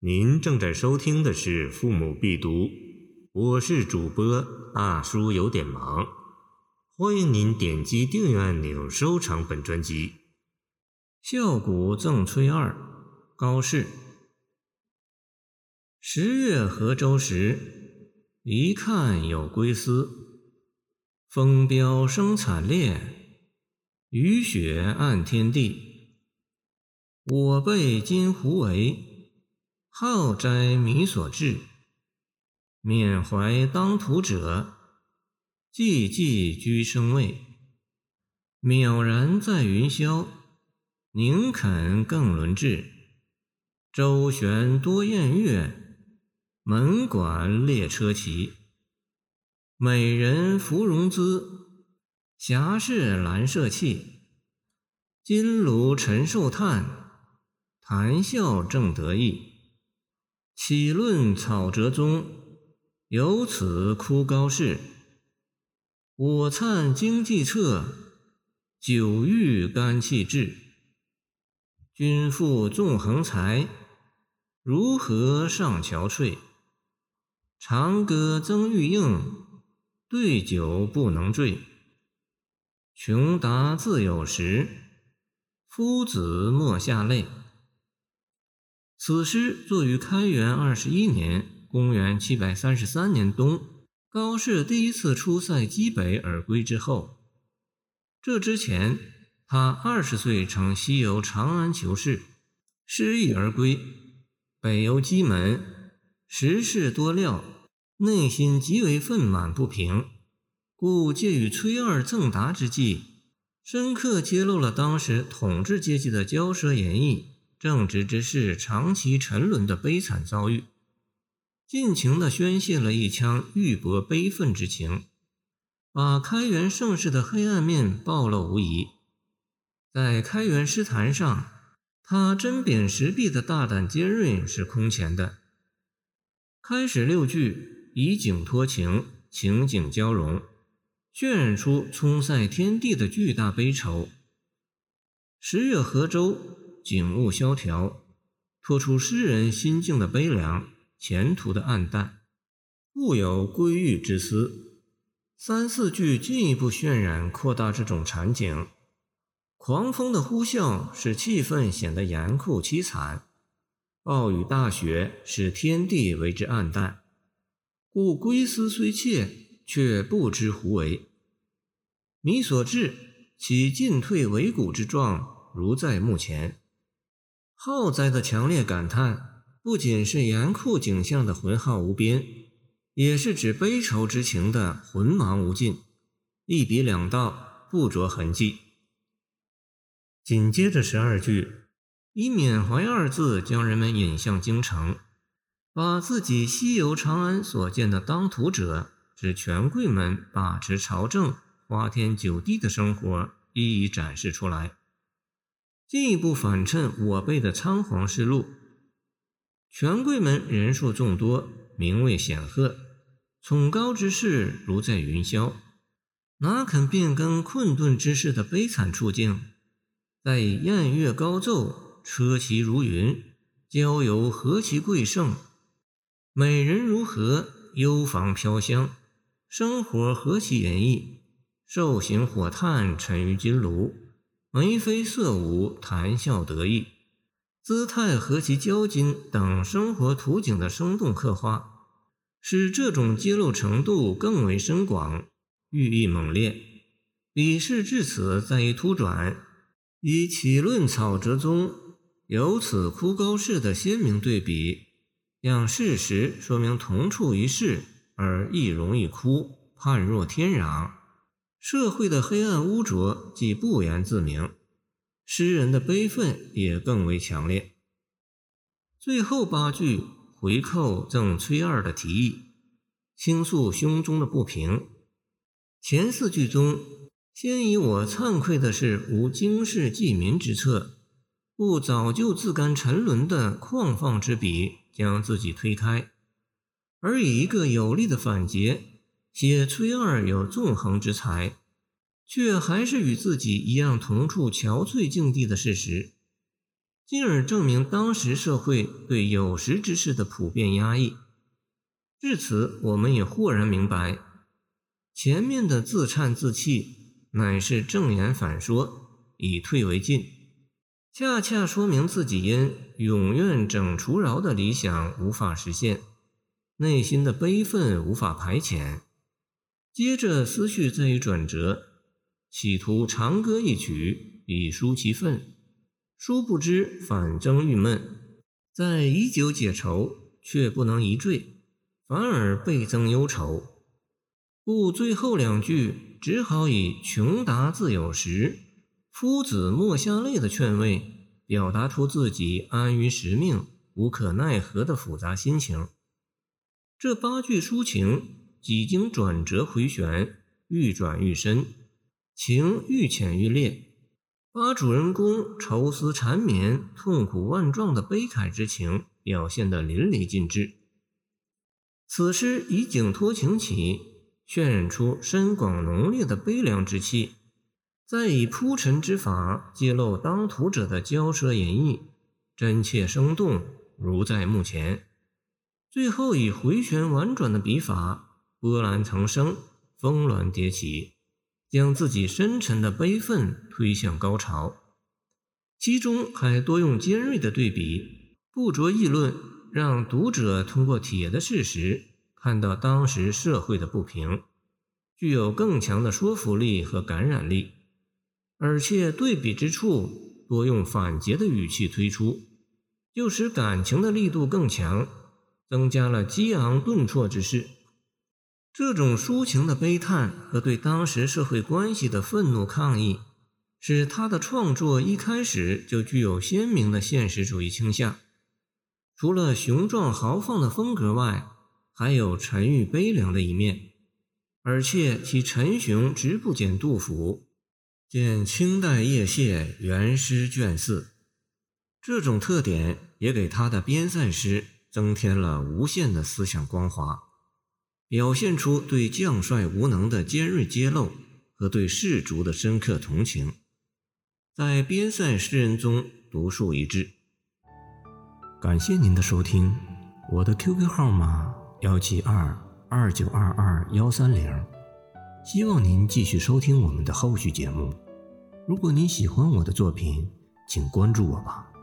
您正在收听的是《父母必读》，我是主播大叔，有点忙。欢迎您点击订阅按钮，收藏本专辑。孝谷赠崔二，高适。十月河州时，一看有归思。风飙声惨烈，雨雪暗天地。我辈今胡为？好斋弥所至，缅怀当涂者，寂寂居生位。渺然在云霄，宁肯更轮至？周旋多宴乐，门馆列车骑。美人芙蓉姿，侠士兰麝气。金炉陈寿炭，谈笑正得意。岂论草折中，由此枯高士。我灿经济策，久欲肝气滞。君负纵横才，如何上憔悴？长歌增玉应，对酒不能醉。穷达自有时，夫子莫下泪。此诗作于开元二十一年（公元733年）冬，高适第一次出塞击北而归之后。这之前，他二十岁曾西游长安求仕，失意而归，北游蓟门，时事多料，内心极为愤满不平，故借与崔二赠答之际，深刻揭露了当时统治阶级的骄奢淫逸。正直之士长期沉沦的悲惨遭遇，尽情地宣泄了一腔郁薄悲愤之情，把开元盛世的黑暗面暴露无遗。在开元诗坛上，他针砭时弊的大胆尖锐是空前的。开始六句以景托情，情景交融，渲染出冲塞天地的巨大悲愁。十月河州。景物萧条，托出诗人心境的悲凉，前途的暗淡，物有归欲之思。三四句进一步渲染扩大这种场景。狂风的呼啸使气氛显得严酷凄惨，暴雨大雪使天地为之暗淡。故归思虽切，却不知胡为。迷所至，其进退维谷之状，如在目前。浩哉的强烈感叹，不仅是严酷景象的浑浩无边，也是指悲愁之情的浑茫无尽，一笔两道，不着痕迹。紧接着十二句，以缅怀二字将人们引向京城，把自己西游长安所见的当涂者，指权贵们把持朝政、花天酒地的生活，一一展示出来。进一步反衬我辈的仓皇失路。权贵们人数众多，名位显赫，崇高之势如在云霄，哪肯变更困顿之士的悲惨处境？在宴乐高奏，车骑如云，郊游何其贵盛，美人如何，幽房飘香，生活何其演逸，兽形火炭沉于金炉。眉飞色舞，谈笑得意，姿态和其交金等生活图景的生动刻画，使这种揭露程度更为深广，寓意猛烈。李氏至此再一突转，以启论草折宗，由此枯高士的鲜明对比，让事实说明同处一室，而亦容易枯，判若天壤。社会的黑暗污浊即不言自明，诗人的悲愤也更为强烈。最后八句回扣赠崔二的提议，倾诉胸中的不平。前四句中，先以我惭愧的是无经世济民之策，故早就自甘沉沦的旷放之笔将自己推开，而以一个有力的反诘。写崔二有纵横之才，却还是与自己一样同处憔悴境地的事实。进而证明当时社会对有识之士的普遍压抑。至此，我们也豁然明白，前面的自叹自弃乃是正言反说，以退为进，恰恰说明自己因永愿整除饶的理想无法实现，内心的悲愤无法排遣。接着思绪再一转折，企图长歌一曲以抒其愤，殊不知反增郁闷，在以酒解愁，却不能一醉。反而倍增忧愁，故最后两句只好以“穷达自有时，夫子莫下泪”的劝慰，表达出自己安于时命、无可奈何的复杂心情。这八句抒情几经转折回旋，愈转愈深，情愈浅愈烈，把主人公愁思缠绵、痛苦万状的悲慨之情表现得淋漓尽致。此诗以景托情起，渲染出深广浓烈的悲凉之气，再以铺陈之法揭露当涂者的骄奢淫逸，真切生动，如在目前。最后以回旋婉转的笔法，波澜层生，峰峦叠起，将自己深沉的悲愤推向高潮。其中还多用尖锐的对比，不着议论。让读者通过铁的事实看到当时社会的不平，具有更强的说服力和感染力，而且对比之处多用反诘的语气推出，就使感情的力度更强，增加了激昂顿挫之势。这种抒情的悲叹和对当时社会关系的愤怒抗议，使他的创作一开始就具有鲜明的现实主义倾向。除了雄壮豪放的风格外，还有沉郁悲凉的一面，而且其沉雄直不减杜甫。见清代叶谢原诗卷四，这种特点也给他的边塞诗增添了无限的思想光华，表现出对将帅无能的尖锐揭露和对士卒的深刻同情，在边塞诗人中独树一帜。感谢您的收听，我的 QQ 号码幺七二二九二二幺三零，希望您继续收听我们的后续节目。如果您喜欢我的作品，请关注我吧。